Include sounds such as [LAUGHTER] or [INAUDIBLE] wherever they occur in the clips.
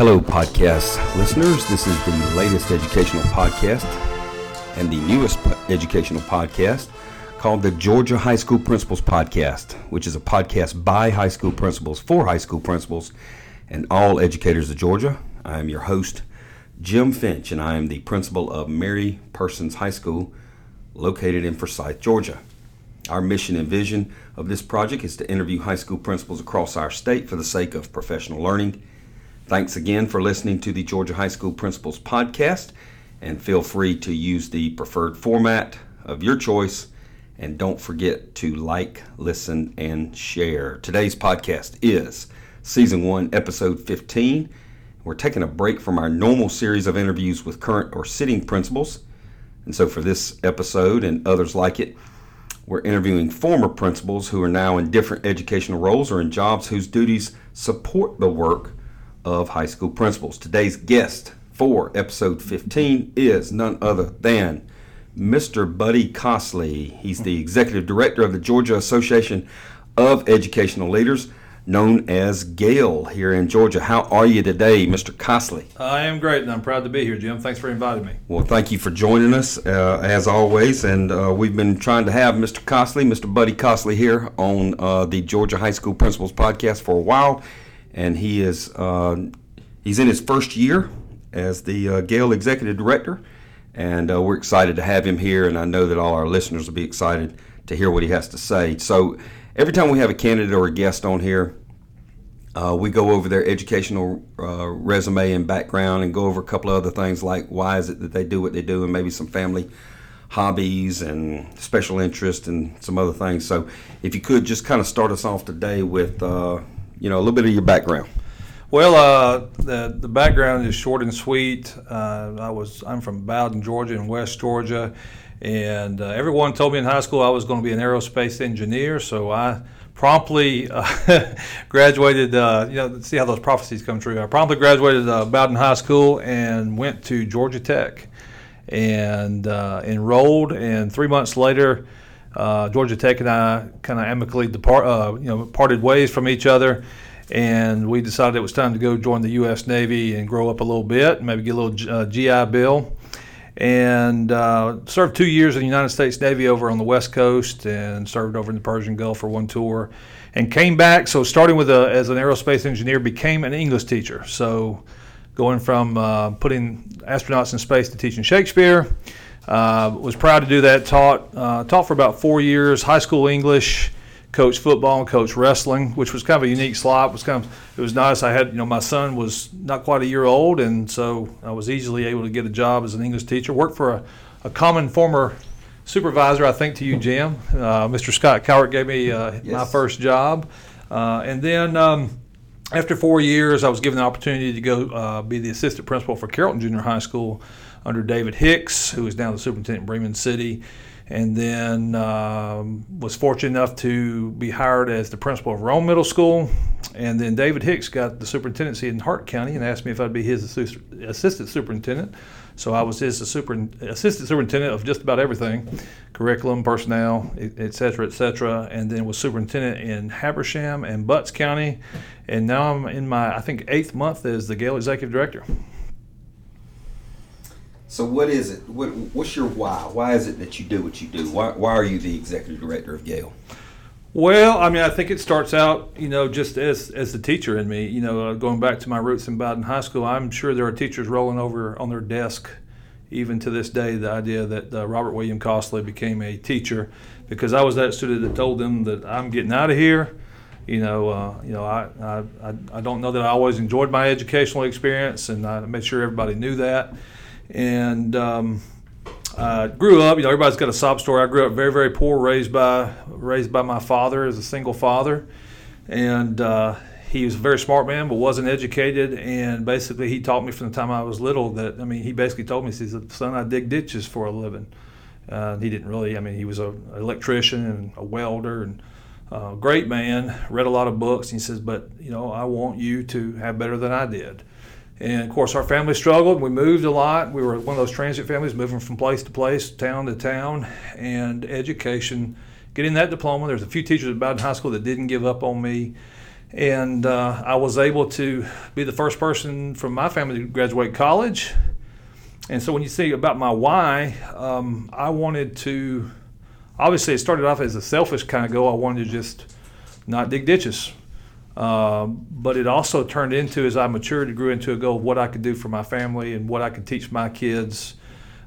Hello, podcast listeners. This is the latest educational podcast and the newest educational podcast called the Georgia High School Principals Podcast, which is a podcast by high school principals for high school principals and all educators of Georgia. I am your host, Jim Finch, and I am the principal of Mary Persons High School located in Forsyth, Georgia. Our mission and vision of this project is to interview high school principals across our state for the sake of professional learning Thanks again for listening to the Georgia High School Principals Podcast, and feel free to use the preferred format of your choice. And don't forget to like, listen, and share. Today's podcast is Season 1, Episode 15. We're taking a break from our normal series of interviews with current or sitting principals. And so, for this episode and others like it, we're interviewing former principals who are now in different educational roles or in jobs whose duties support the work of high school principals. Today's guest for episode 15 is none other than Mr. Buddy Costley. He's the executive director of the Georgia Association of Educational Leaders, known as GAEL here in Georgia. How are you today, Mr. Costley? I am great, and I'm proud to be here, Jim. Thanks for inviting me. Well, thank you for joining us, uh, as always. And uh, we've been trying to have Mr. Costley, Mr. Buddy Costley, here on uh, the Georgia High School Principals podcast for a while and he is uh, he's in his first year as the uh, GAEL Executive Director, and uh, we're excited to have him here. And I know that all our listeners will be excited to hear what he has to say. So every time we have a candidate or a guest on here, uh, we go over their educational uh, resume and background, and go over a couple of other things like why is it that they do what they do, and maybe some family hobbies and special interest and some other things. So, if you could just kind of start us off today with uh, you know, a little bit of your background. Well, uh, the the background is short and sweet. Uh, I was I'm from Bowdon, Georgia, in West Georgia, and uh, everyone told me in high school I was going to be an aerospace engineer. So I promptly uh, [LAUGHS] graduated. Uh, you know, see how those prophecies come true. I promptly graduated uh, Bowdon High School and went to Georgia Tech, and enrolled. And three months later. Uh, Georgia Tech and I kind of amicably depart, uh, you know, parted ways from each other, and we decided it was time to go join the U.S. Navy and grow up a little bit, maybe get a little uh, GI Bill, and uh, served two years in the United States Navy over on the West Coast, and served over in the Persian Gulf for one tour, and came back. So starting with a, as an aerospace engineer, became an English teacher. So going from uh, putting astronauts in space to teaching Shakespeare. Uh, was proud to do that. Taught uh, taught for about four years, high school English, coached football, and coached wrestling, which was kind of a unique slot. It was kind of it was nice. I had you know my son was not quite a year old, and so I was easily able to get a job as an English teacher. Worked for a, a common former supervisor, I think, to you, Jim. Uh, Mr. Scott Cowart gave me uh, yes. my first job, uh, and then. Um, after four years, I was given the opportunity to go uh, be the assistant principal for Carrollton Junior High School under David Hicks, who is now the superintendent in Bremen City, and then um, was fortunate enough to be hired as the principal of Rome Middle School. And then David Hicks got the superintendency in Hart County and asked me if I'd be his assistant superintendent. So I was his super, assistant superintendent of just about everything, curriculum, personnel, et cetera, et cetera. And then was superintendent in Habersham and Butts County. And now I'm in my, I think, eighth month as the GAEL Executive Director. So what is it? What, what's your why? Why is it that you do what you do? Why, why are you the executive director of GAEL? Well, I mean, I think it starts out, you know, just as as the teacher in me. You know, uh, going back to my roots in Bowdon High School, I'm sure there are teachers rolling over on their desk, even to this day, the idea that uh, Robert William Costley became a teacher, because I was that student that told them that I'm getting out of here. You know, uh, you know, I, I I don't know that I always enjoyed my educational experience, and I made sure everybody knew that. And um, uh, grew up, you know, everybody's got a sob story. I grew up very, very poor, raised by raised by my father as a single father, and uh, he was a very smart man, but wasn't educated. And basically, he taught me from the time I was little that I mean, he basically told me, he said, "Son, I dig ditches for a living." Uh, he didn't really. I mean, he was an electrician and a welder and a great man. Read a lot of books. And he says, "But you know, I want you to have better than I did." And of course, our family struggled. We moved a lot. We were one of those transit families moving from place to place, town to town. And education, getting that diploma. There's a few teachers at Bowdon High School that didn't give up on me. and uh, I was able to be the first person from my family to graduate college. And so when you say about my why, um, I wanted to. Obviously, it started off as a selfish kind of goal. I wanted to just not dig ditches. Uh, but it also turned into, as I matured, it grew into a goal of what I could do for my family and what I could teach my kids.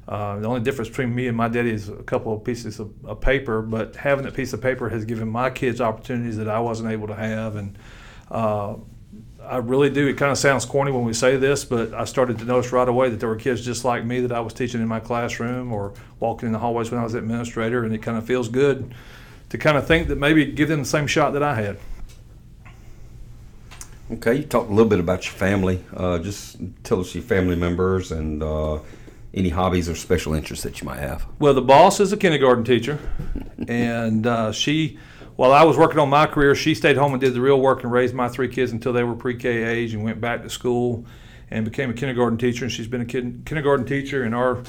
Uh, the only difference between me and my daddy is a couple of pieces of, of, paper, but having that piece of paper has given my kids opportunities that I wasn't able to have. And uh, I really do. It kind of sounds corny when we say this, but I started to notice right away that there were kids just like me that I was teaching in my classroom or walking in the hallways when I was administrator, and it kind of feels good to kind of think that maybe give them the same shot that I had. Okay, you talked a little bit about your family. Uh, just tell us your family members and uh, any hobbies or special interests that you might have. Well, the boss is a kindergarten teacher, and uh, she while I was working on my career, she stayed home and did the real work and raised my three kids until they were pre-K age and went back to school and became a kindergarten teacher. And she's been a kid, kindergarten teacher in our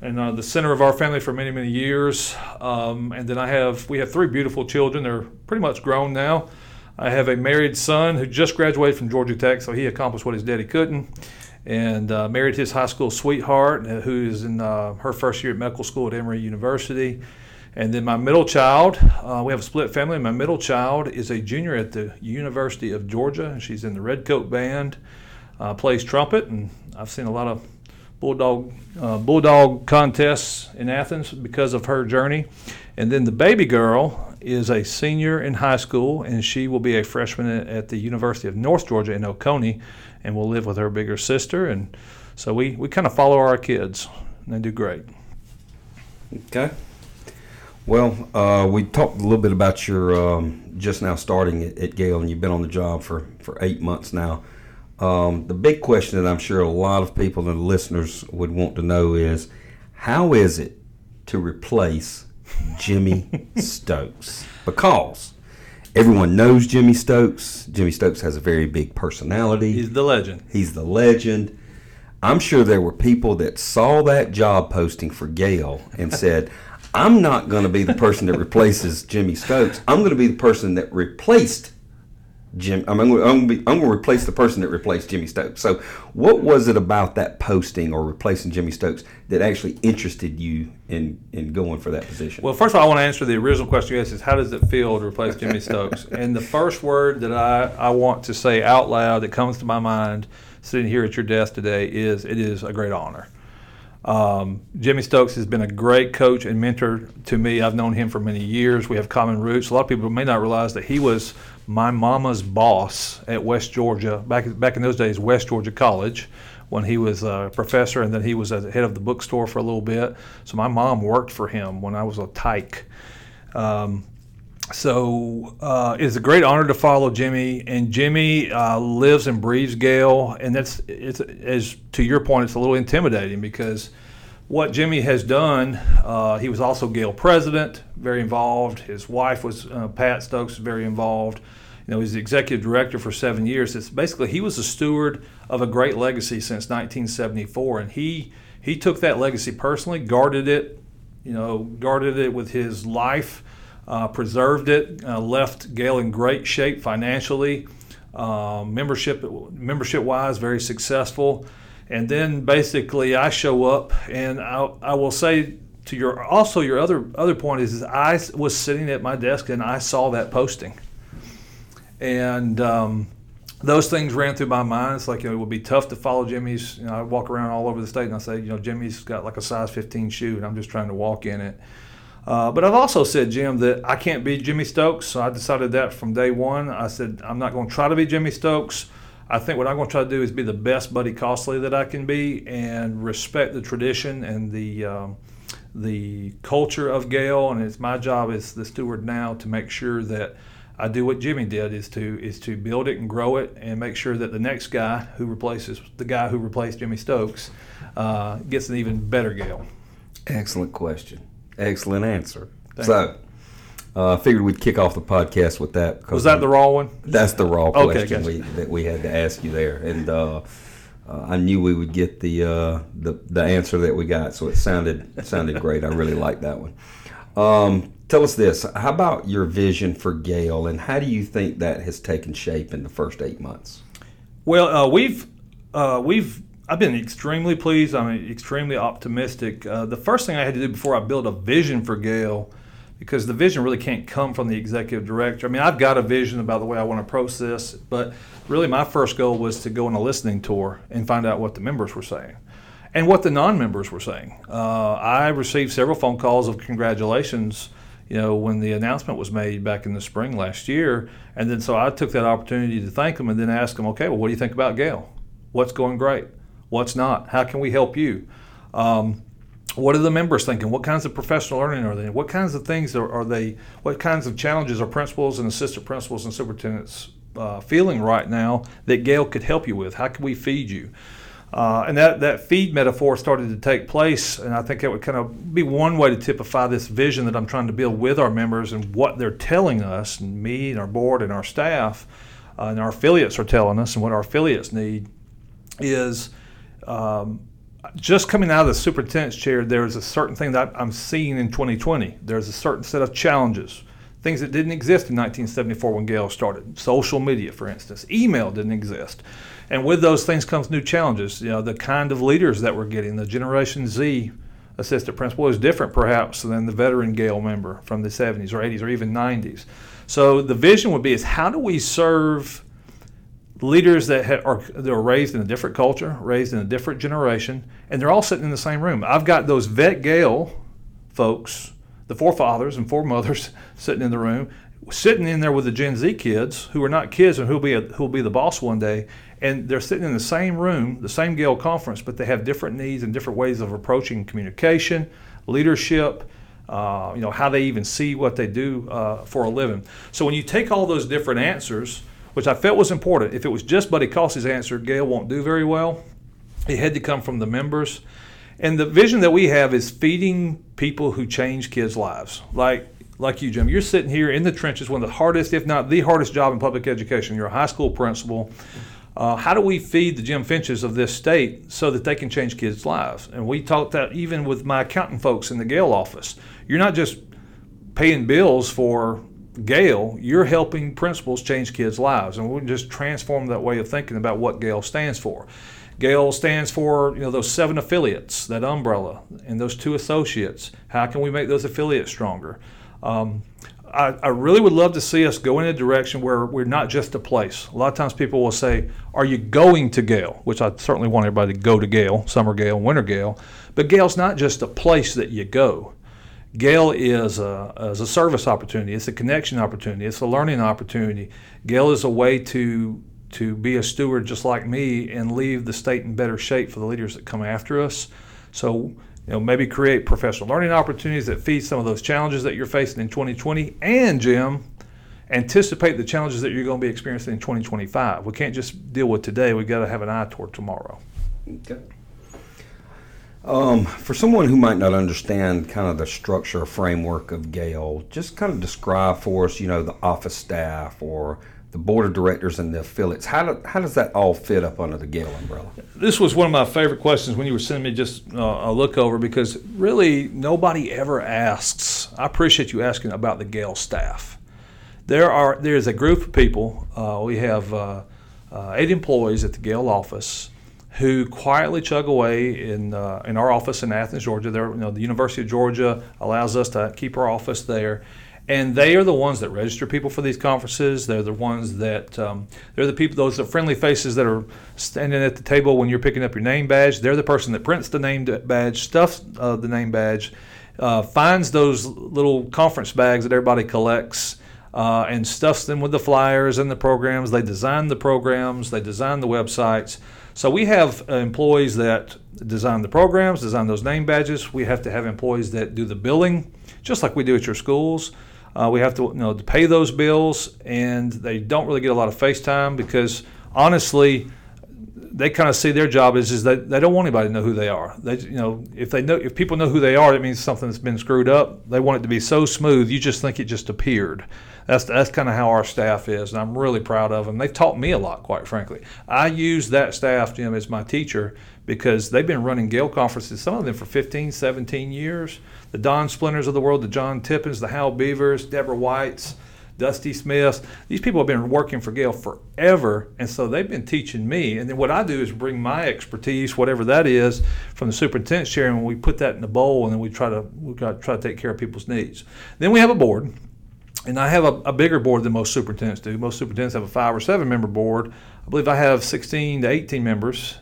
in uh, the center of our family for many many years. Um, and then I have we have three beautiful children. They're pretty much grown now. I have a married son who just graduated from Georgia Tech, so he accomplished what his daddy couldn't. And uh, married his high school sweetheart, uh, who is in uh, her first year at medical school at Emory University. And then my middle child, uh, we have a split family. My middle child is a junior at the University of Georgia. And she's in the Redcoat Band, uh, plays trumpet, and I've seen a lot of bulldog uh, bulldog contests in Athens because of her journey. And then the baby girl is a senior in high school, and she will be a freshman at the University of North Georgia in Oconee, and will live with her bigger sister. And so we, we kind of follow our kids, and they do great. Okay. Well, uh, we talked a little bit about your um, just now starting at, at, GAEL, and you've been on the job for, for eight months now. Um, the big question that I'm sure a lot of people and listeners would want to know is how is it to replace Jimmy Stokes? Because everyone knows Jimmy Stokes. Jimmy Stokes has a very big personality. He's the legend. He's the legend. I'm sure there were people that saw that job posting for GAEL and [LAUGHS] said, I'm not going to be the person that replaces Jimmy Stokes. I'm going to be the person that replaced Jim. I'm going, to, I'm, going to I'm going to replace the person that replaced Jimmy Stokes. So, what was it about that posting or replacing Jimmy Stokes that actually interested you in in going for that position? Well, first of all, I want to answer the original question you asked: is how does it feel to replace Jimmy Stokes? [LAUGHS] and the first word that I I want to say out loud that comes to my mind sitting here at your desk today is it is a great honor. Um, Jimmy Stokes has been a great coach and mentor to me. I've known him for many years. We have common roots. A lot of people may not realize that he was my mama's boss at West Georgia back back in those days, West Georgia College, when he was a professor, and then he was head of the bookstore for a little bit. So my mom worked for him when I was a tyke. Um, so uh, it's a great honor to follow Jimmy, and Jimmy uh, lives and breathes GAEL, and that's it's to your point, it's a little intimidating because what Jimmy has done. Uh, he was also GAEL president, very involved. His wife was uh, Pat Stokes, very involved. You know, he's the executive director for seven years. It's basically he was a steward of a great legacy since 1974, and he he took that legacy personally, guarded it, you know, guarded it with his life uh, preserved it, uh, left GAEL in great shape financially, uh, membership membership wise, very successful. And then basically, I show up, and I, I will say to your also your other other point is, is I was sitting at my desk and I saw that posting, and um, those things ran through my mind. It's like you know, it would be tough to follow Jimmy's. You know, I walk around all over the state and I say, you know, Jimmy's got like a size 15 shoe, and I'm just trying to walk in it. Uh, but I've also said, Jim, that I can't be Jimmy Stokes. So I decided that from day one. I said, I'm not going to try to be Jimmy Stokes. I think what I'm going to try to do is be the best Buddy Costley that I can be and respect the tradition and the um, the culture of GAEL. And it's my job as the steward now to make sure that I do what Jimmy did is to is to build it and grow it and make sure that the next guy who replaces the guy who replaced Jimmy Stokes uh, gets an even better GAEL. Excellent question. Excellent answer. Thank so, uh, I figured we'd kick off the podcast with that. Was that the raw one? That's the raw question okay, we, that we had to ask you there, and uh, uh, I knew we would get the, uh, the the answer that we got, so it sounded sounded great. I really like that one. Um, tell us this. How about your vision for GAEL, and how do you think that has taken shape in the first eight months? Well, uh, we've uh, we've I've been extremely pleased. I'm extremely optimistic. Uh, the first thing I had to do before I built a vision for GAEL, because the vision really can't come from the executive director. I mean, I've got a vision about the way I want to approach this, but really my first goal was to go on a listening tour and find out what the members were saying and what the non-members were saying. Uh, I received several phone calls of congratulations, you know, when the announcement was made back in the spring last year, and then so I took that opportunity to thank them and then ask them, okay, well, what do you think about GAEL? What's going great? What's not? How can we help you? Um, what are the members thinking? What kinds of professional learning are they? What kinds of things are, are they? What kinds of challenges are principals and assistant principals and superintendents uh, feeling right now that GAEL could help you with? How can we feed you? Uh, and that, that feed metaphor started to take place, and I think it would kind of be one way to typify this vision that I'm trying to build with our members and what they're telling us, and me and our board and our staff uh, and our affiliates are telling us, and what our affiliates need is um, just coming out of the superintendent's chair, there's a certain thing that I'm seeing in 2020. There's a certain set of challenges, things that didn't exist in 1974 when GAEL started. Social media, for instance, email didn't exist. And with those things comes new challenges. You know, the kind of leaders that we're getting, the Generation Z assistant principal is different perhaps than the veteran GAEL member from the 70s or 80s or even 90s. So the vision would be is how do we serve leaders that are that are raised in a different culture, raised in a different generation, and they're all sitting in the same room. I've got those vet GAEL folks, the forefathers and foremothers [LAUGHS] sitting in the room, sitting in there with the Gen Z kids who are not kids and who'll be a, who'll be the boss one day, and they're sitting in the same room, the same GAEL conference, but they have different needs and different ways of approaching communication, leadership. Uh, you know how they even see what they do uh, for a living. So when you take all those different answers, which I felt was important, if it was just Buddy Costley's answer, GAEL won't do very well. It had to come from the members. And the vision that we have is feeding people who change kids' lives. Like like you, Jim, you're sitting here in the trenches, one of the hardest, if not the hardest job in public education. You're a high school principal. Uh, how do we feed the Jim Finches of this state so that they can change kids' lives? And we talked that even with my accountant folks in the GAEL office. You're not just paying bills for GAEL, you're helping principals change kids' lives, and we just transform that way of thinking about what GAEL stands for. GAEL stands for you know those seven affiliates, that umbrella, and those two associates. How can we make those affiliates stronger? Um, I, I, really would love to see us go in a direction where we're not just a place. A lot of times people will say, Are you going to GAEL? Which I certainly want everybody to go to GAEL, summer GAEL, winter GAEL. But GAEL's not just a place that you go. GAEL is a, is a service opportunity, it's a connection opportunity, it's a learning opportunity. GAEL is a way to, to be a steward just like me and leave the state in better shape for the leaders that come after us. So you know, maybe create professional learning opportunities that feed some of those challenges that you're facing in 2020. And Jim, anticipate the challenges that you're going to be experiencing in 2025. We can't just deal with today. We've got to have an eye toward tomorrow. Okay. Um, for someone who might not understand kind of the structure or framework of GAEL, just kind of describe for us, you know, the office staff or the board of directors and the affiliates. How, do, how does that all fit up under the GAEL umbrella? This was one of my favorite questions when you were sending me just uh, a look over because really nobody ever asks. I appreciate you asking about the GAEL staff. There are there is a group of people. Uh, we have uh, uh eight employees at the GAEL office who quietly chug away in uh, in our office in Athens, Georgia. There, you know, the University of Georgia allows us to keep our office there and they are the ones that register people for these conferences. They're the ones that um, they're the people, those are friendly faces that are standing at the table when you're picking up your name badge. They're the person that prints the name badge, stuffs uh, the name badge, uh, finds those little conference bags that everybody collects. Uh, and stuffs them with the flyers and the programs. They design the programs, they design the websites. So we have uh, employees that design the programs, design those name badges. We have to have employees that do the billing, just like we do at your schools. Uh, we have to, you know, to pay those bills, and they don't really get a lot of face time because honestly, they kind of see their job is is that they don't want anybody to know who they are. They, you know, if they know if people know who they are, it means something's been screwed up. They want it to be so smooth, you just think it just appeared. That's that's kind of how our staff is, and I'm really proud of them. They've taught me a lot, quite frankly. I use that staff, Jim, as my teacher because they've been running GAEL conferences, some of them for 15, 17 years. The Don Splinters of the world, the John Tippins, the Hal Beavers, Deborah Whites, Dusty Smiths. These people have been working for GAEL forever, and so they've been teaching me. And then what I do is bring my expertise, whatever that is, from the superintendent's chair, and we put that in the bowl, and then we try to we try to take care of people's needs. Then we have a board. And I have a, a bigger board than most superintendents do. Most superintendents have a five or seven member board. I believe I have 16 to 18 members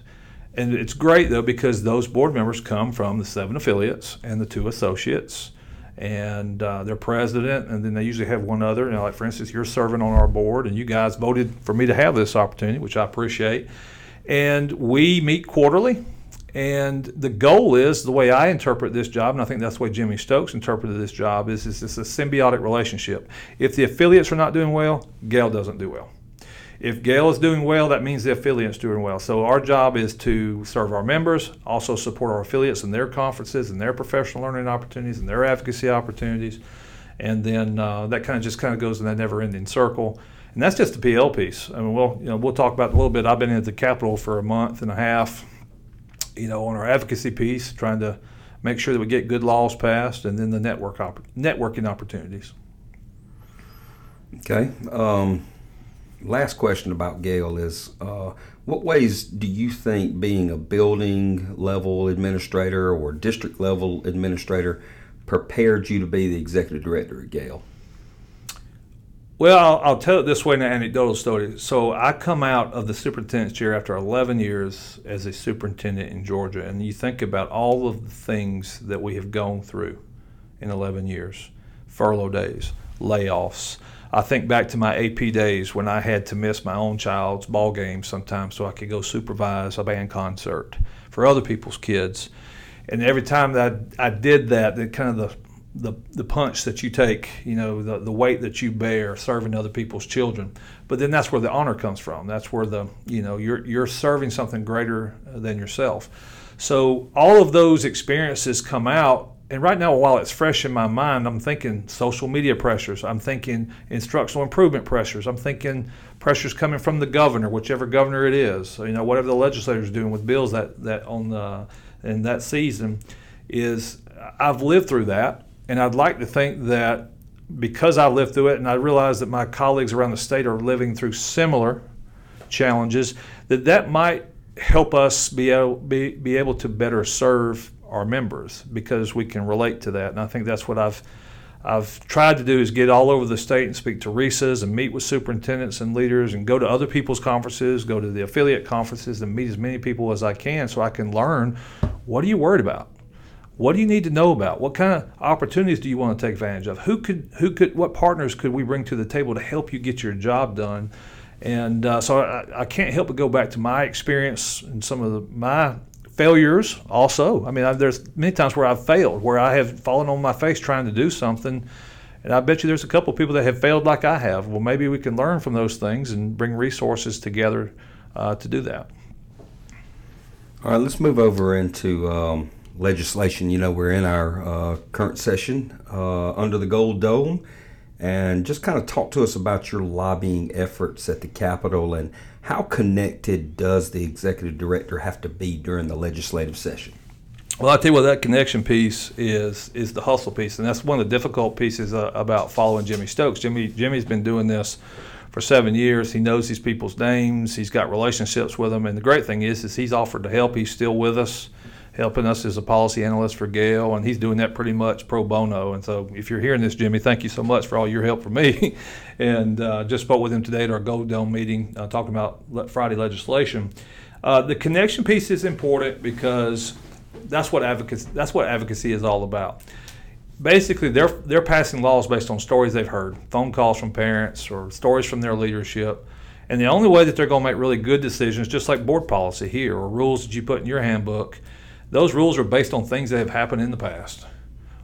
and it's great though because those board members come from the seven affiliates and the two associates and uh, their president, and then they usually have one other. You know, like for instance, you're serving on our board, and you guys voted for me to have this opportunity, which I appreciate. And we meet quarterly, and the goal is the way I interpret this job, and I think that's the way Jimmy Stokes interpreted this job is, is it's a symbiotic relationship. If the affiliates are not doing well, GAEL doesn't do well if GAEL is doing well, that means the affiliate's doing well. So our job is to serve our members, also support our affiliates in their conferences and their professional learning opportunities and their advocacy opportunities, and then uh, that kind of just kind of goes in that never-ending circle. And that's just the PL piece. I mean, we'll you know we'll talk about a little bit. I've been at the Capitol for a month and a half, you know, on our advocacy piece, trying to make sure that we get good laws passed, and then the network op- networking opportunities. Okay. Um last question about GAEL is uh, what ways do you think being a building level administrator or district level administrator prepared you to be the executive director at GAEL? Well, I'll, I'll tell it this way in an anecdotal story. So I come out of the superintendent's chair after 11 years as a superintendent in Georgia, and you think about all of the things that we have gone through in 11 years furlough days, layoffs, I think back to my AP days when I had to miss my own child's ball game sometimes so I could go supervise a band concert for other people's kids. And every time that I, did that, the kind of the the, the punch that you take, you know, the, the weight that you bear serving other people's children. But then that's where the honor comes from. That's where the, you know, you're, you're serving something greater than yourself. So all of those experiences come out and right now, while it's fresh in my mind, I'm thinking social media pressures. I'm thinking instructional improvement pressures. I'm thinking pressures coming from the governor, whichever governor it is. So, you know, whatever the legislator's doing with bills that that on the in that season is I've lived through that, and I'd like to think that because I lived through it, and I realize that my colleagues around the state are living through similar challenges, that that might help us be able, be, be able to better serve our members because we can relate to that. And I think that's what I've I've tried to do is get all over the state and speak to RESAs and meet with superintendents and leaders and go to other people's conferences, go to the affiliate conferences and meet as many people as I can so I can learn what are you worried about? What do you need to know about? What kind of opportunities do you want to take advantage of? Who could who could what partners could we bring to the table to help you get your job done? And uh, so I, I, can't help but go back to my experience and some of the, my failures also. I mean, I, there's many times where I've failed, where I have fallen on my face trying to do something. And I bet you there's a couple of people that have failed like I have. Well, maybe we can learn from those things and bring resources together uh, to do that. All right, let's move over into um, legislation. You know, we're in our uh, current session uh, under the Gold Dome. And just kind of talk to us about your lobbying efforts at the Capitol and how connected does the executive director have to be during the legislative session? Well, I tell you what, that connection piece is is the hustle piece, and that's one of the difficult pieces uh, about following Jimmy Stokes. Jimmy Jimmy's been doing this for seven years. He knows these people's names. He's got relationships with them, and the great thing is, is he's offered to help. He's still with us helping us as a policy analyst for GAEL, and he's doing that pretty much pro bono. And so, if you're hearing this, Jimmy, thank you so much for all your help for me. [LAUGHS] and uh, just spoke with him today at our Gold Dome meeting, uh, talking about Friday legislation. Uh, the connection piece is important because that's what advocacy that's what advocacy is all about. Basically, they're they're passing laws based on stories they've heard, phone calls from parents, or stories from their leadership. And the only way that they're going to make really good decisions, just like board policy here or rules that you put in your handbook, those rules are based on things that have happened in the past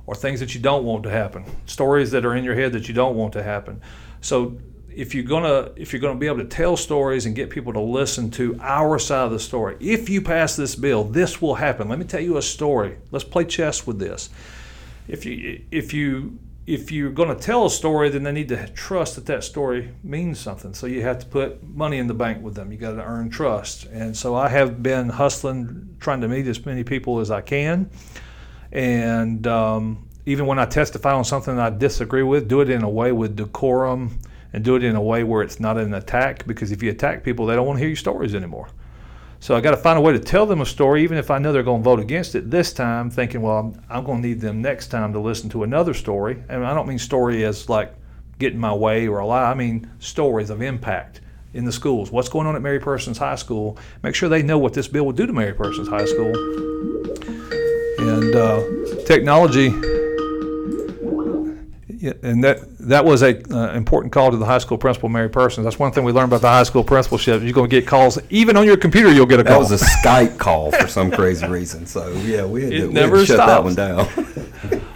or things that you don't want to happen, stories that are in your head that you don't want to happen. So if you're gonna if you're gonna be able to tell stories and get people to listen to our side of the story, if you pass this bill, this will happen. Let me tell you a story. Let's play chess with this. If you if you if you're going to tell a story, then they need to trust that that story means something. So you have to put money in the bank with them. You got to earn trust. And so I have been hustling, trying to meet as many people as I can. And um, even when I testify on something I disagree with, do it in a way with decorum and do it in a way where it's not an attack. Because if you attack people, they don't want to hear your stories anymore. So I got to find a way to tell them a story, even if I know they're going to vote against it this time, thinking, well, I'm, I'm going to need them next time to listen to another story. And I don't mean story as like getting my way or a lie. I mean stories of impact in the schools. What's going on at Mary Persons High School? Make sure they know what this bill will do to Mary Persons High School. And uh, technology and that that was a uh, important call to the high school principal, Mary Persons. That's one thing we learned about the high school principalship. You're going to get calls even on your computer. You'll get a That call. was a Skype call for some crazy reason. So yeah, we had It to, we had never to shut that one down. [LAUGHS]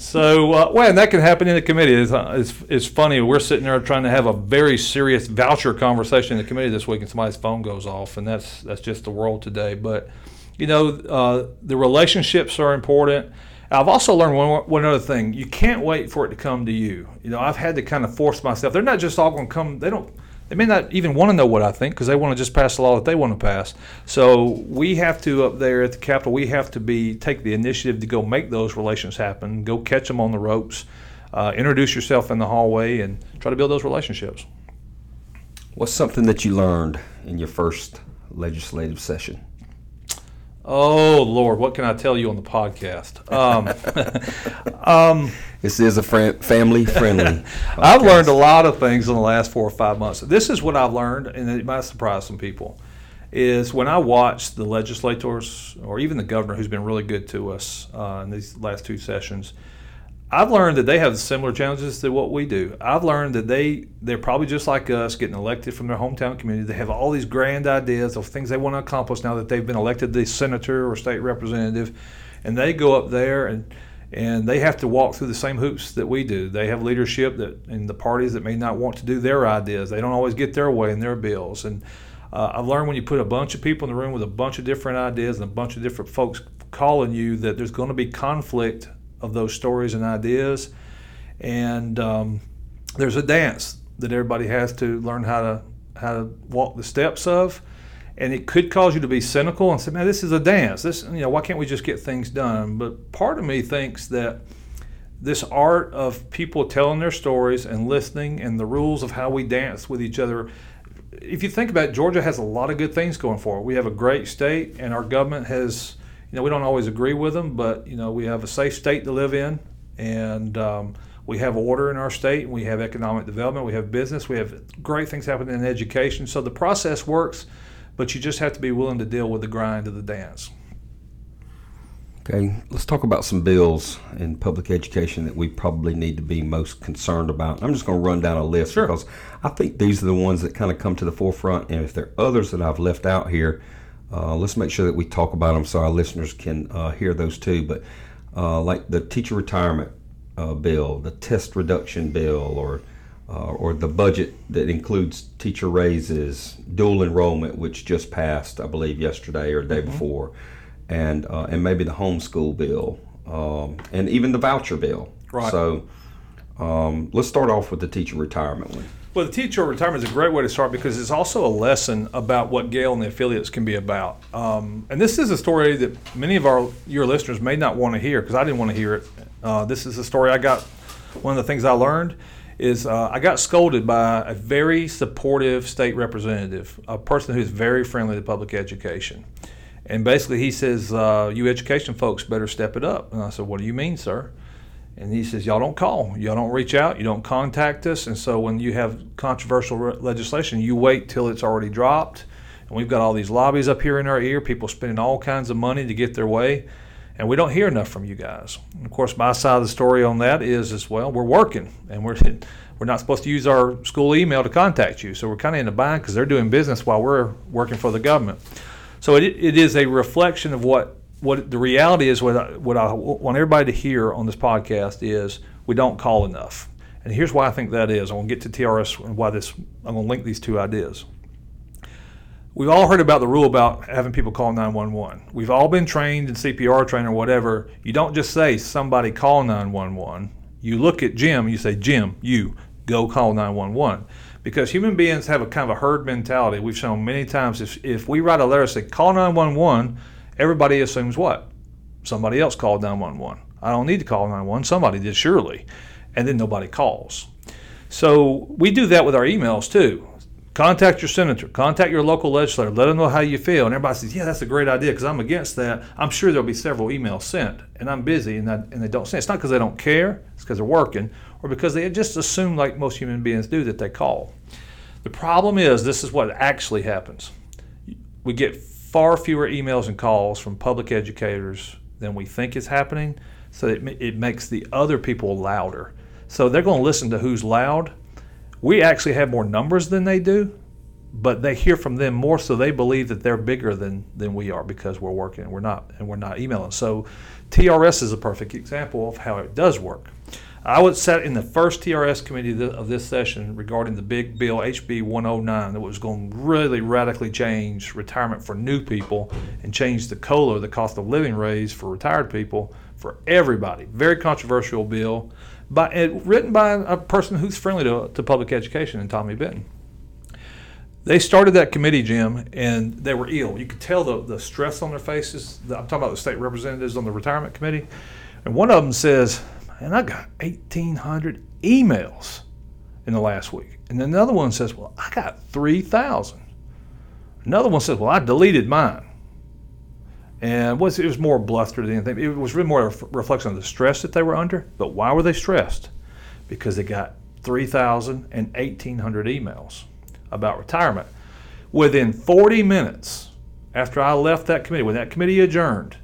So, uh, well, and that can happen in the committee. It's, uh, it's, it's funny. We're sitting there trying to have a very serious voucher conversation in the committee this week, and somebody's phone goes off, and that's that's just the world today. But you know, uh, the relationships are important. I've also learned one, one other thing. You can't wait for it to come to you. You know, I've had to kind of force myself. They're not just all going to come. They don't. They may not even want to know what I think because they want to just pass the law that they want to pass. So we have to up there at the Capitol. We have to be take the initiative to go make those relations happen. Go catch them on the ropes. Uh, introduce yourself in the hallway and try to build those relationships. What's something that you learned in your first legislative session? Oh Lord, what can I tell you on the podcast? Um, [LAUGHS] This is a friend, family friendly. [LAUGHS] I've learned a lot of things in the last four or five months. This is what I've learned, and it might surprise some people. Is when I watch the legislators or even the governor, who's been really good to us uh, in these last two sessions, I've learned that they have similar challenges to what we do. I've learned that they they're probably just like us, getting elected from their hometown community. They have all these grand ideas of things they want to accomplish now that they've been elected the senator or state representative, and they go up there and and they have to walk through the same hoops that we do. They have leadership that in the parties that may not want to do their ideas. They don't always get their way in their bills. And uh, I've learned when you put a bunch of people in the room with a bunch of different ideas and a bunch of different folks calling you that there's going to be conflict of those stories and ideas. And um, there's a dance that everybody has to learn how to how to walk the steps of. And it could cause you to be cynical and say, "Man, this is a dance. This, you know, why can't we just get things done?" But part of me thinks that this art of people telling their stories and listening and the rules of how we dance with each other. If you think about it, Georgia has a lot of good things going for it. We have a great state, and our government has, you know, we don't always agree with them, but, you know, we have a safe state to live in, and um, we have order in our state, and we have economic development, we have business, we have great things happening in education. So the process works, but you just have to be willing to deal with the grind of the dance. Okay, let's talk about some bills in public education that we probably need to be most concerned about. I'm just going to run down a list Sure. because I think these are the ones that kind of come to the forefront. And if there are others that I've left out here, uh, let's make sure that we talk about them so our listeners can uh, hear those too. But uh, like the teacher retirement uh, bill, the test reduction bill, or uh, or the budget that includes teacher raises, dual enrollment, which just passed, I believe, yesterday or the day before, and uh, and maybe the homeschool bill, um, and even the voucher bill. Right. So um, let's start off with the teacher retirement one. Well, the teacher retirement is a great way to start because it's also a lesson about what GAEL and the affiliates can be about. Um, and this is a story that many of our your listeners may not want to hear because I didn't want to hear it. Uh, this is a story I got. One of the things I learned is uh, I got scolded by a very supportive state representative, a person who's very friendly to public education. And basically, he says, uh, "You education folks better step it up." And I said, "What do you mean, sir?" And he says, Y'all don't call, y'all don't reach out, you don't contact us. And so when you have controversial re- legislation, you wait till it's already dropped. And we've got all these lobbies up here in our ear, people spending all kinds of money to get their way. And we don't hear enough from you guys. And of course, my side of the story on that is as well, we're working and we're, [LAUGHS] we're not supposed to use our school email to contact you. So we're kind of in a bind because they're doing business while we're working for the government. So it, it is a reflection of what what the reality is. What I, what I want everybody to hear on this podcast is we don't call enough, and here's why I think that is. I'm going to get to TRS and why this. I'm going to link these two ideas. We've all heard about the rule about having people call 911. We've all been trained in CPR training or whatever. You don't just say somebody call 911. You look at Jim, you say, Jim, you go call 911. Because human beings have a kind of a herd mentality. We've shown many times if, if we write a letter say, call 911, everybody assumes what? Somebody else called 911. I don't need to call 911. Somebody did surely. And then nobody calls. So we do that with our emails too. Contact your senator, contact your local legislator, let them know how you feel. And everybody says, Yeah, that's a great idea because I'm against that. I'm sure there'll be several emails sent, and I'm busy and, I, and they don't send. It's not because they don't care, it's because they're working, or because they just assume, like most human beings do, that they call. The problem is, this is what actually happens. We get far fewer emails and calls from public educators than we think is happening, so it, it makes the other people louder. So they're going to listen to who's loud we actually have more numbers than they do, but they hear from them more, so they believe that they're bigger than than we are because we're working we're not, and we're not emailing. So TRS is a perfect example of how it does work. I was sat in the first TRS committee of this session regarding the big bill HB 109 that was going to really radically change retirement for new people and change the COLA, the cost of living raise for retired people for everybody. Very controversial bill by, it, written by a person who's friendly to, to public education, and Tommy Benton. They started that committee, Jim, and they were ill. You could tell the, the stress on their faces. I'm talking about the state representatives on the retirement committee. And one of them says, and I got 1,800 emails in the last week. And another one says, Well, I got 3,000. Another one says, Well, I deleted mine and was it was more bluster than anything. It was really more a reflection of the stress that they were under. But why were they stressed? Because they got 3,000 and 1,800 emails about retirement. Within 40 minutes after I left that committee, when that committee adjourned,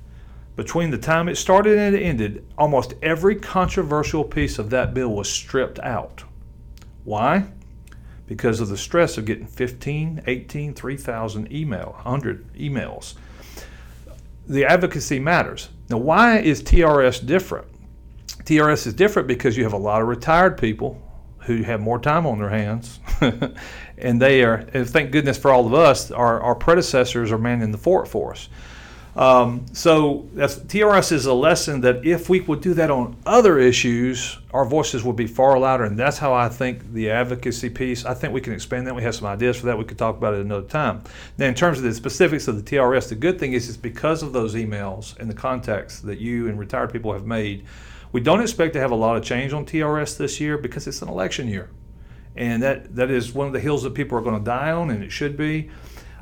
between the time it started and it ended, almost every controversial piece of that bill was stripped out. Why? Because of the stress of getting 15, 18, 3,000 email, 100 emails the advocacy matters. Now, why is TRS different? TRS is different because you have a lot of retired people who have more time on their hands, [LAUGHS] and they are. And thank goodness for all of us, our, our predecessors are manning the fort for us. Um, so TRS is a lesson that if we would do that on other issues, our voices would be far louder, and that's how I think the advocacy piece. I think we can expand that. We have some ideas for that. We could talk about it another time. Now, in terms of the specifics of the TRS, the good thing is, is because of those emails and the contacts that you and retired people have made, we don't expect to have a lot of change on TRS this year because it's an election year, and that that is one of the hills that people are going to die on, and it should be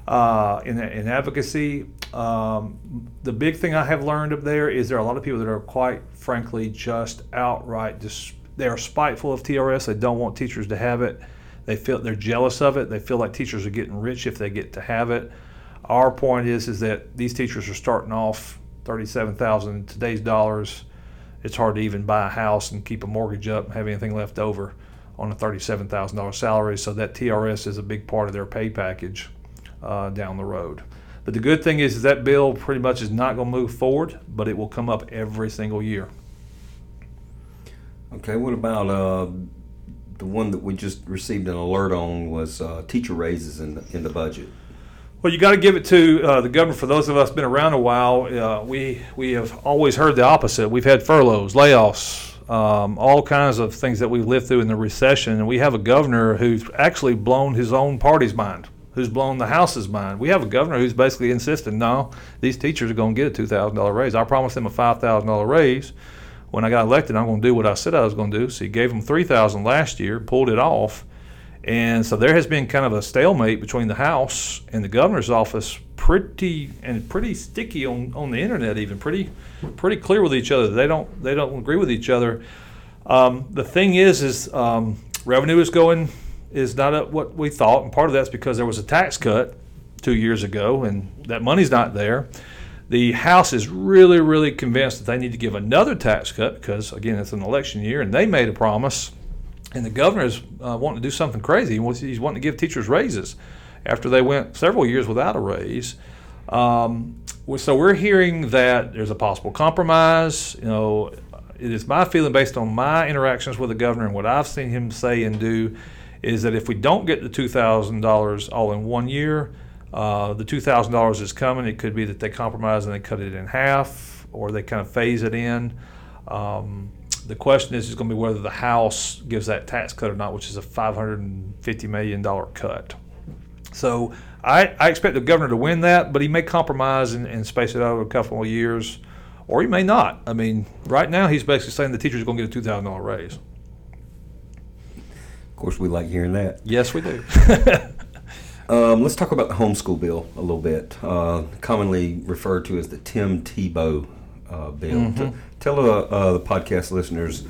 uh, in, in advocacy. Um, the big thing I have learned up there is there are a lot of people that are quite frankly just outright dis- they are spiteful of TRS. They don't want teachers to have it. They feel they're jealous of it. They feel like teachers are getting rich if they get to have it. Our point is is that these teachers are starting off thirty-seven thousand today's dollars. It's hard to even buy a house and keep a mortgage up and have anything left over on a thirty-seven thousand dollar salary. So that TRS is a big part of their pay package uh, down the road. But the good thing is, is that bill pretty much is not going to move forward, but it will come up every single year. Okay, what about uh, the one that we just received an alert on was uh, teacher raises in the, in the budget? Well, you got to give it to uh, the governor. For those of us been around a while, uh, we we have always heard the opposite. We've had furloughs, layoffs, um, all kinds of things that we've lived through in the recession, and we have a governor who's actually blown his own party's mind who's blown the House's mind. We have a governor who's basically insisting, no, these teachers are going to get a $2,000 raise. I promised them a $5,000 raise. When I got elected, I'm going to do what I said I was going to do. So he gave them 3000 last year, pulled it off. And so there has been kind of a stalemate between the House and the governor's office, pretty and pretty sticky on, on the internet, even pretty pretty clear with each other. They don't they don't agree with each other. Um, the thing is, is um, revenue is going is not what we thought, and part of that's because there was a tax cut two years ago, and that money's not there. The House is really, really convinced that they need to give another tax cut because, again, it's an election year, and they made a promise, and the governor is uh, wanting to do something crazy. He's wanting to give teachers raises after they went several years without a raise. Um, so we're hearing that there's a possible compromise. You know, it is my feeling based on my interactions with the governor and what I've seen him say and do is that if we don't get the $2,000 all in one year, uh, the $2,000 is coming. It could be that they compromise and they cut it in half or they kind of phase it in. Um, the question is, is going to be whether the House gives that tax cut or not, which is a $550 million cut. So I, I expect the governor to win that, but he may compromise and, and space it out over a couple of years, or he may not. I mean, right now he's basically saying the teachers are going to get a $2,000 raise. Of course, we like hearing that. Yes, we do. [LAUGHS] [LAUGHS] Um, let's talk about the homeschool bill a little bit, uh, commonly referred to as the Tim Tebow uh, bill. Mm-hmm. T- tell uh, uh, the podcast listeners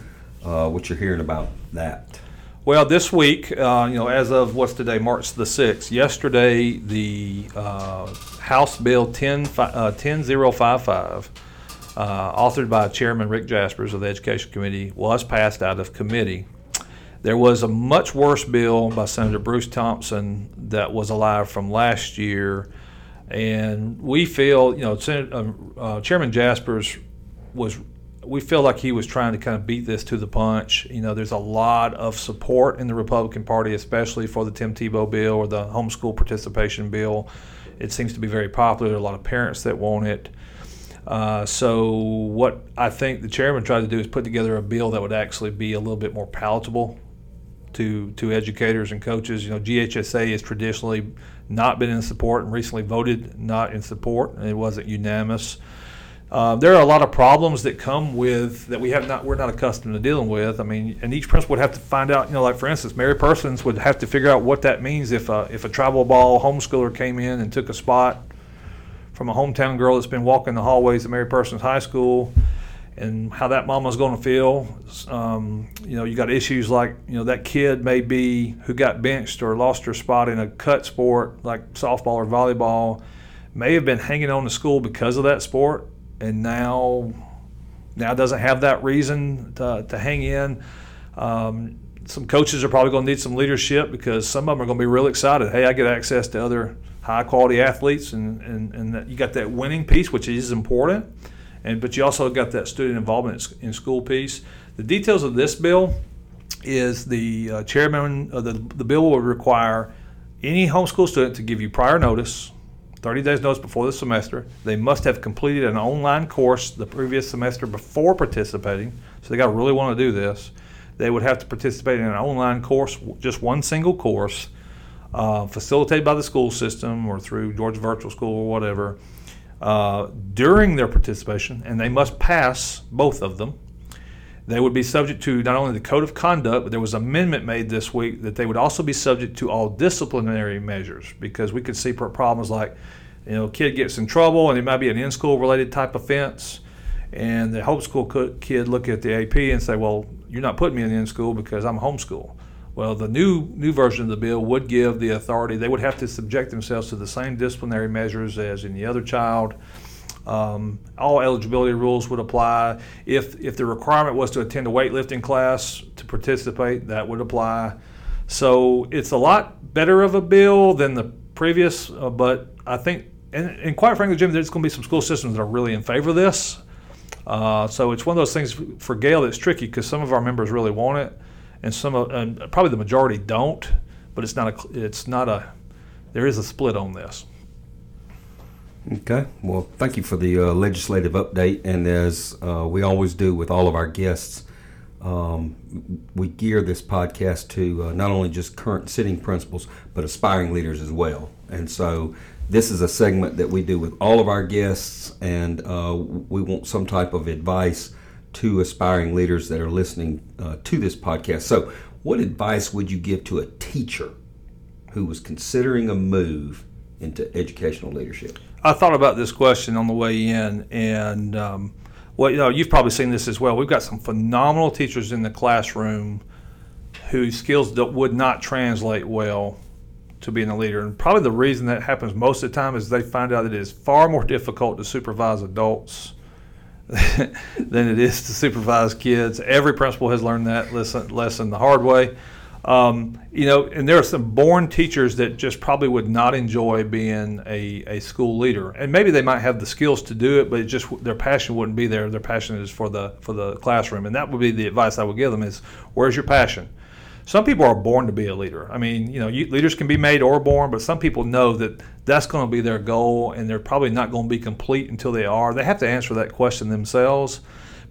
uh, what you're hearing about that. Well, this week, uh, you know, as of what's today, March the 6th, yesterday, the uh, House Bill 10, uh, 10055, uh, authored by Chairman Rick Jasperse of the Education Committee, was passed out of committee. There was a much worse bill by Senator Bruce Thompson that was alive from last year. And we feel, you know, Sen- uh, uh, Chairman Jasperse was, we feel like he was trying to kind of beat this to the punch. You know, there's a lot of support in the Republican Party, especially for the Tim Tebow bill or the homeschool participation bill. It seems to be very popular. There are a lot of parents that want it. Uh, so what I think the chairman tried to do is put together a bill that would actually be a little bit more palatable to to educators and coaches. You know, GHSA has traditionally not been in support and recently voted not in support, and it wasn't unanimous. Uh, there are a lot of problems that come with that we have not we're not accustomed to dealing with. I mean, and each principal would have to find out. You know, like for instance, Mary Persons would have to figure out what that means if a, if a travel ball homeschooler came in and took a spot from a hometown girl that's been walking the hallways at Mary Persons High School and how that mama's going to feel. Um, you know, you got issues like you know that kid may be who got benched or lost her spot in a cut sport like softball or volleyball, may have been hanging on to school because of that sport, and now now doesn't have that reason to, to hang in. Um, some coaches are probably going to need some leadership because some of them are going to be real excited. Hey, I get access to other high quality athletes, and and, and you got that winning piece, which is important and but you also got that student involvement in school piece. The details of this bill is the uh, chairman of the the bill will require any homeschool student to give you prior notice, 30 days notice before the semester. They must have completed an online course the previous semester before participating. So they got to really want to do this. They would have to participate in an online course, just one single course, uh, facilitated by the school system or through Georgia Virtual School or whatever uh, during their participation, and they must pass both of them. They would be subject to not only the code of conduct, but there was an amendment made this week that they would also be subject to all disciplinary measures because we could see problems like, you know, kid gets in trouble and it might be an in-school related type offense, and the homeschool kid look at the AP and say, well, you're not putting me in the in-school because I'm homeschool. Well, the new new version of the bill would give the authority. They would have to subject themselves to the same disciplinary measures as any other child. Um, all eligibility rules would apply. If if the requirement was to attend a weightlifting class to participate, that would apply. So it's a lot better of a bill than the previous. Uh, but I think, and, and, quite frankly, Jim, there's going to be some school systems that are really in favor of this. Uh, so it's one of those things for GAEL that's tricky because some of our members really want it and some of, and probably the majority don't. But it's not a it's not a there is a split on this. Okay. Well, thank you for the uh, legislative update. And as uh, we always do with all of our guests, um, we gear this podcast to uh, not only just current sitting principals, but aspiring leaders as well. And so this is a segment that we do with all of our guests, and uh, we want some type of advice to aspiring leaders that are listening uh, to this podcast. So, what advice would you give to a teacher who was considering a move into educational leadership? I thought about this question on the way in, and um, well, you know, you've probably seen this as well. We've got some phenomenal teachers in the classroom whose skills would not translate well to being a leader. And probably the reason that happens most of the time is they find out that it is far more difficult to supervise adults [LAUGHS] than it is to supervise kids. Every principal has learned that lesson, lesson the hard way. Um, you know, and there are some born teachers that just probably would not enjoy being a, a school leader, and maybe they might have the skills to do it, but it just their passion wouldn't be there. Their passion is for the for the classroom, and that would be the advice I would give them: is where's your passion? Some people are born to be a leader. I mean, you know, you, leaders can be made or born, but some people know that that's going to be their goal, and they're probably not going to be complete until they are. They have to answer that question themselves.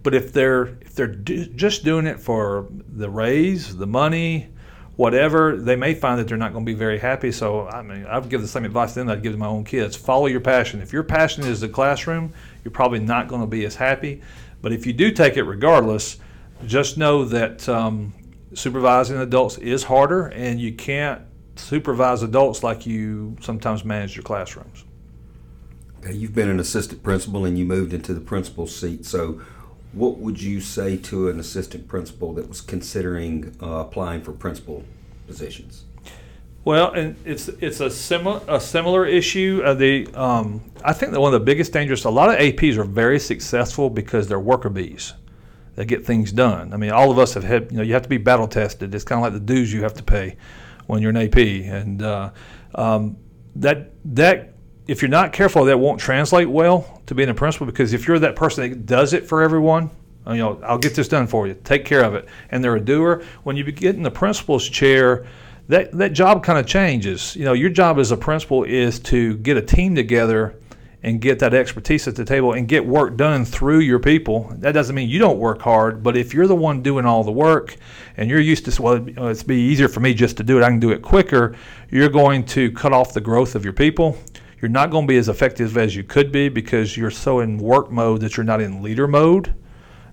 But if they're if they're do, just doing it for the raise, the money, whatever, they may find that they're not going to be very happy. So I mean, I would give the same advice that I'd give to my own kids: follow your passion. If your passion is the classroom, you're probably not going to be as happy. But if you do take it regardless, just know that um, supervising adults is harder, and you can't supervise adults like you sometimes manage your classrooms. Okay, you've been an assistant principal and you moved into the principal seat. So, what would you say to an assistant principal that was considering uh, applying for principal positions? Well, and it's it's a similar a similar issue. Uh, the um, I think that one of the biggest dangers. A lot of APs are very successful because they're worker bees. They get things done. I mean, all of us have had. You know, you have to be battle tested. It's kind of like the dues you have to pay when you're an AP, and uh, um, that that if you're not careful, that won't translate well to being a principal because if you're that person that does it for everyone, you know, I'll get this done for you, take care of it, and they're a doer. When you get in the principal's chair, that that job kind of changes. You know, your job as a principal is to get a team together and get that expertise at the table and get work done through your people. That doesn't mean you don't work hard, but if you're the one doing all the work and you're used to, well, it's be easier for me just to do it, I can do it quicker, you're going to cut off the growth of your people. You're not going to be as effective as you could be because you're so in work mode that you're not in leader mode.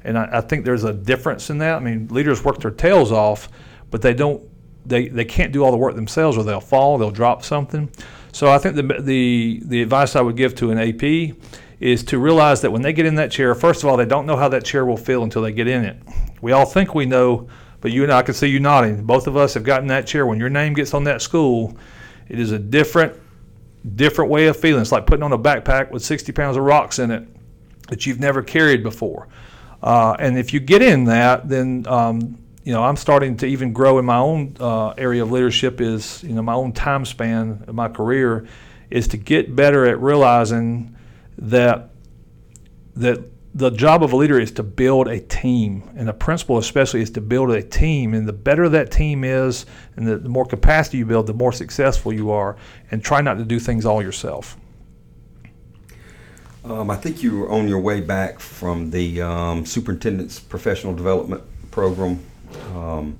And I, I think there's a difference in that. I mean, leaders work their tails off, but they don't they, they can't do all the work themselves or they'll fall, they'll drop something. So I think the, the, the advice I would give to an AP is to realize that when they get in that chair, first of all, they don't know how that chair will feel until they get in it. We all think we know, but you and I can see you nodding. Both of us have gotten that chair. When your name gets on that school, it is a different, different way of feeling. It's like putting on a backpack with 60 pounds of rocks in it that you've never carried before. Uh, and if you get in that, then um, you know, I'm starting to even grow in my own uh, area of leadership. Is you know, my own time span of my career is to get better at realizing that that the job of a leader is to build a team, and a principal especially is to build a team. And the better that team is, and the, the more capacity you build, the more successful you are. And try not to do things all yourself. Um, I think you were on your way back from the um, superintendent's professional development program um,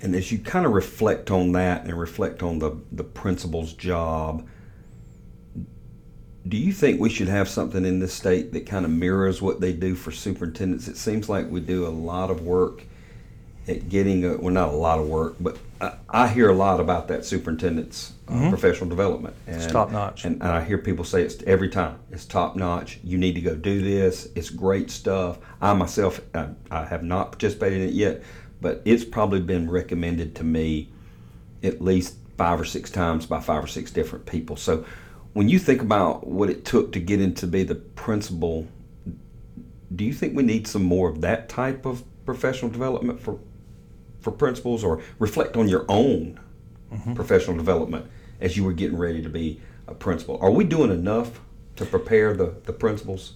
and as you kind of reflect on that and reflect on the, the principal's job, do you think we should have something in this state that kind of mirrors what they do for superintendents? It seems like we do a lot of work at getting, a, well, not a lot of work, but I, hear a lot about that superintendent's uh, mm-hmm. professional development. And, it's top notch. And, and, I hear people say it's every time it's top notch. You need to go do this. It's great stuff. I myself, I, I have not participated in it yet, but it's probably been recommended to me at least five or six times by five or six different people. So when you think about what it took to get into be the principal, do you think we need some more of that type of professional development for for principals or reflect on your own mm-hmm. professional development as you were getting ready to be a principal. Are we doing enough to prepare the, the principals?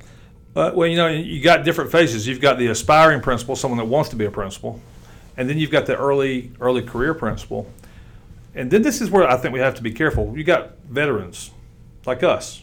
Uh, well, you know, you got different phases. You've got the aspiring principal, someone that wants to be a principal, and then you've got the early early career principal. And then this is where I think we have to be careful. You got veterans like us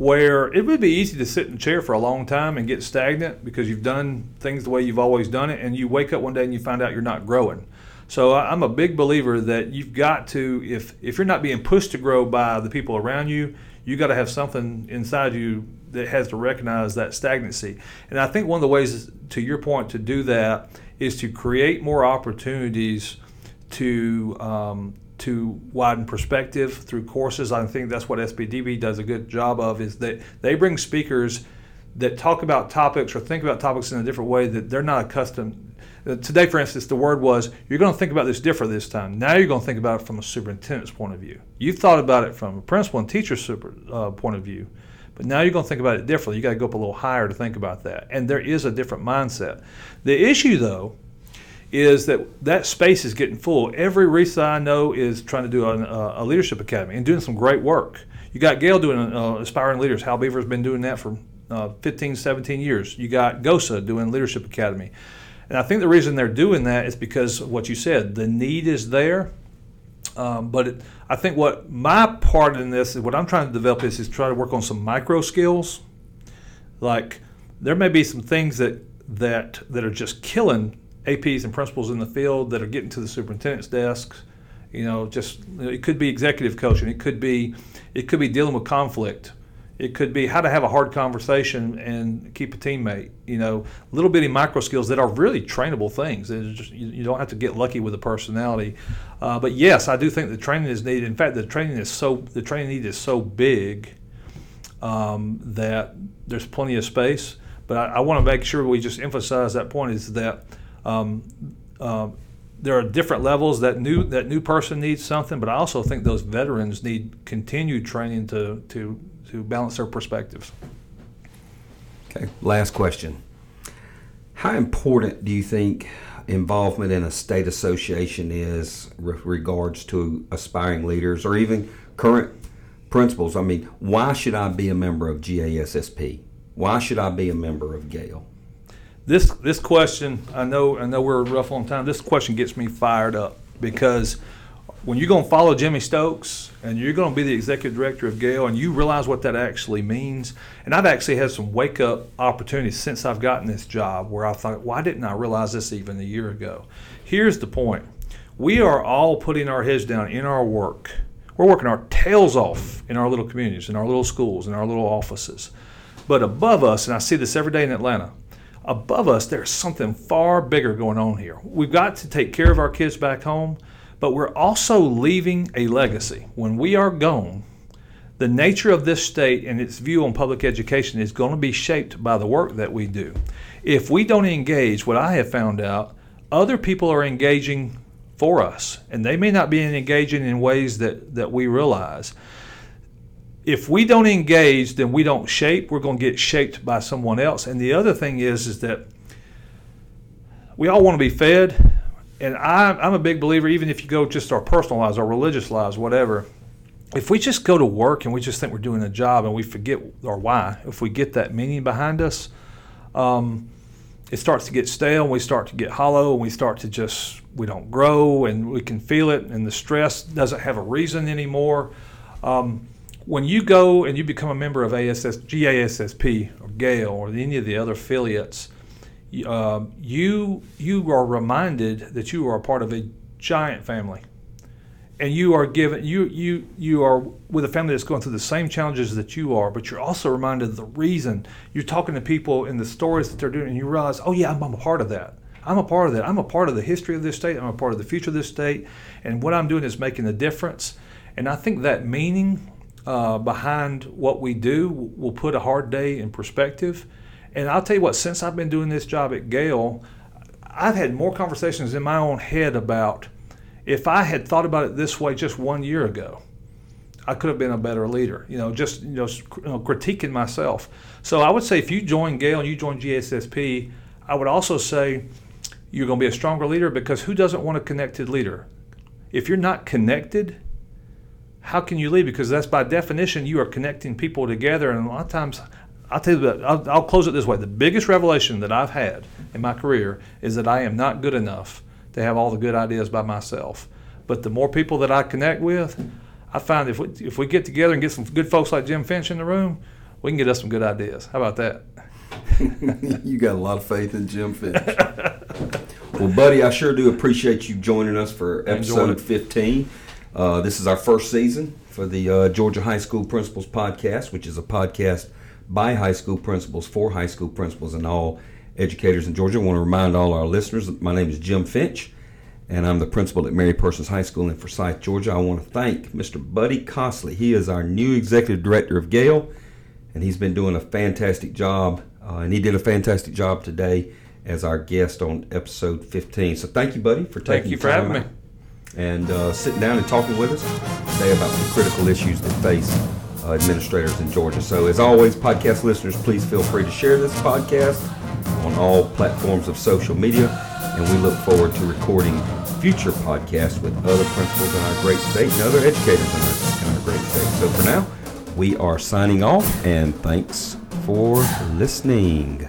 where it would be easy to sit in a chair for a long time and get stagnant because you've done things the way you've always done it, and you wake up one day and you find out you're not growing. So I'm a big believer that you've got to, if if you're not being pushed to grow by the people around you, you got to have something inside you that has to recognize that stagnancy. And I think one of the ways, to your point, to do that is to create more opportunities to um, to widen perspective through courses. I think that's what SPDP does a good job of is that they bring speakers that talk about topics or think about topics in a different way that they're not accustomed. Uh, today, for instance, the word was you're going to think about this different this time. Now you're going to think about it from a superintendent's point of view. You've thought about it from a principal and teacher super, uh, point of view, but now you're going to think about it differently. You got to go up a little higher to think about that, and there is a different mindset. The issue, though, is that that space is getting full. Every RESA I know is trying to do a, a leadership academy and doing some great work. You got GAEL doing uh, aspiring leaders. Hal Beaver's been doing that for uh, 15, 17 years. You got GOSA doing leadership academy. And I think the reason they're doing that is because what you said, the need is there. Um, but it, I think what my part in this is what I'm trying to develop is, is try to work on some micro skills, like there may be some things that that that are just killing APs and principals in the field that are getting to the superintendent's desks. You know, just it could be executive coaching. It could be it could be dealing with conflict. It could be how to have a hard conversation and keep a teammate. You know, little bitty micro skills that are really trainable things. Just, you, you, don't have to get lucky with the personality. Uh, but yes, I do think the training is needed. In fact, the training is so the training need is so big um, that there's plenty of space. But I, I want to make sure we just emphasize that point is that um, uh, there are different levels. That new that new person needs something, but I also think those veterans need continued training to to to balance their perspectives. Okay, last question. How important do you think involvement in a state association is with regards to aspiring leaders or even current principals? I mean, why should I be a member of GASSP? Why should I be a member of GAEL? This this question, I know I know we're rough on time. This question gets me fired up because when you're going to follow Jimmy Stokes and you're going to be the executive director of GAEL and you realize what that actually means, and I've actually had some wake up opportunities since I've gotten this job where I thought, why didn't I realize this even a year ago? Here's the point we are all putting our heads down in our work. We're working our tails off in our little communities, in our little schools, in our little offices. But above us, and I see this every day in Atlanta, above us, there's something far bigger going on here. We've got to take care of our kids back home but we're also leaving a legacy. When we are gone, the nature of this state and its view on public education is going to be shaped by the work that we do. If we don't engage, what I have found out, other people are engaging for us, and they may not be engaging in ways that, that we realize. If we don't engage, then we don't shape. We're going to get shaped by someone else. And the other thing is, is that we all want to be fed, and I'm, I'm a big believer, even if you go just our personal lives, our religious lives, whatever, if we just go to work and we just think we're doing a job and we forget our why, if we get that meaning behind us, um, it starts to get stale and we start to get hollow and we start to just, we don't grow and we can feel it and the stress doesn't have a reason anymore. Um, when you go and you become a member of ASS, GASSP or GAEL or any of the other affiliates, uh, you you are reminded that you are a part of a giant family, and you are given you you you are with a family that's going through the same challenges that you are. But you're also reminded of the reason you're talking to people in the stories that they're doing, and you realize, oh yeah, I'm, I'm a part of that. I'm a part of that. I'm a part of the history of this state. I'm a part of the future of this state, and what I'm doing is making a difference. And I think that meaning uh, behind what we do will put a hard day in perspective and I'll tell you what, since I've been doing this job at GAEL, I've had more conversations in my own head about if I had thought about it this way just one year ago, I could have been a better leader. You know, just you know, critiquing myself. So I would say if you join GAEL and you join GSSP, I would also say you're going to be a stronger leader because who doesn't want a connected leader? If you're not connected, how can you lead? Because that's by definition you are connecting people together, and a lot of times I'll tell you I'll, I'll, close it this way. The biggest revelation that I've had in my career is that I am not good enough to have all the good ideas by myself. But the more people that I connect with, I find if we, if we get together and get some good folks like Jim Finch in the room, we can get us some good ideas. How about that? [LAUGHS] you got a lot of faith in Jim Finch. [LAUGHS] well, buddy, I sure do appreciate you joining us for episode 15. Uh, this is our first season for the uh, Georgia High School Principals Podcast, which is a podcast – by high school principals for high school principals and all educators in Georgia. I want to remind all our listeners that my name is Jim Finch, and I'm the principal at Mary Persons High School in Forsyth, Georgia. I want to thank Mr. Buddy Costley. He is our new executive director of GAEL, and he's been doing a fantastic job, uh, and he did a fantastic job today as our guest on episode 15. So thank you, buddy, for taking Thank you for having me. And uh, sitting down and talking with us today about some critical issues that face uh, administrators in Georgia. So, as always, podcast listeners, please feel free to share this podcast on all platforms of social media. And we look forward to recording future podcasts with other principals in our great state and other educators in our, in our great state. So, for now, we are signing off, and thanks for listening.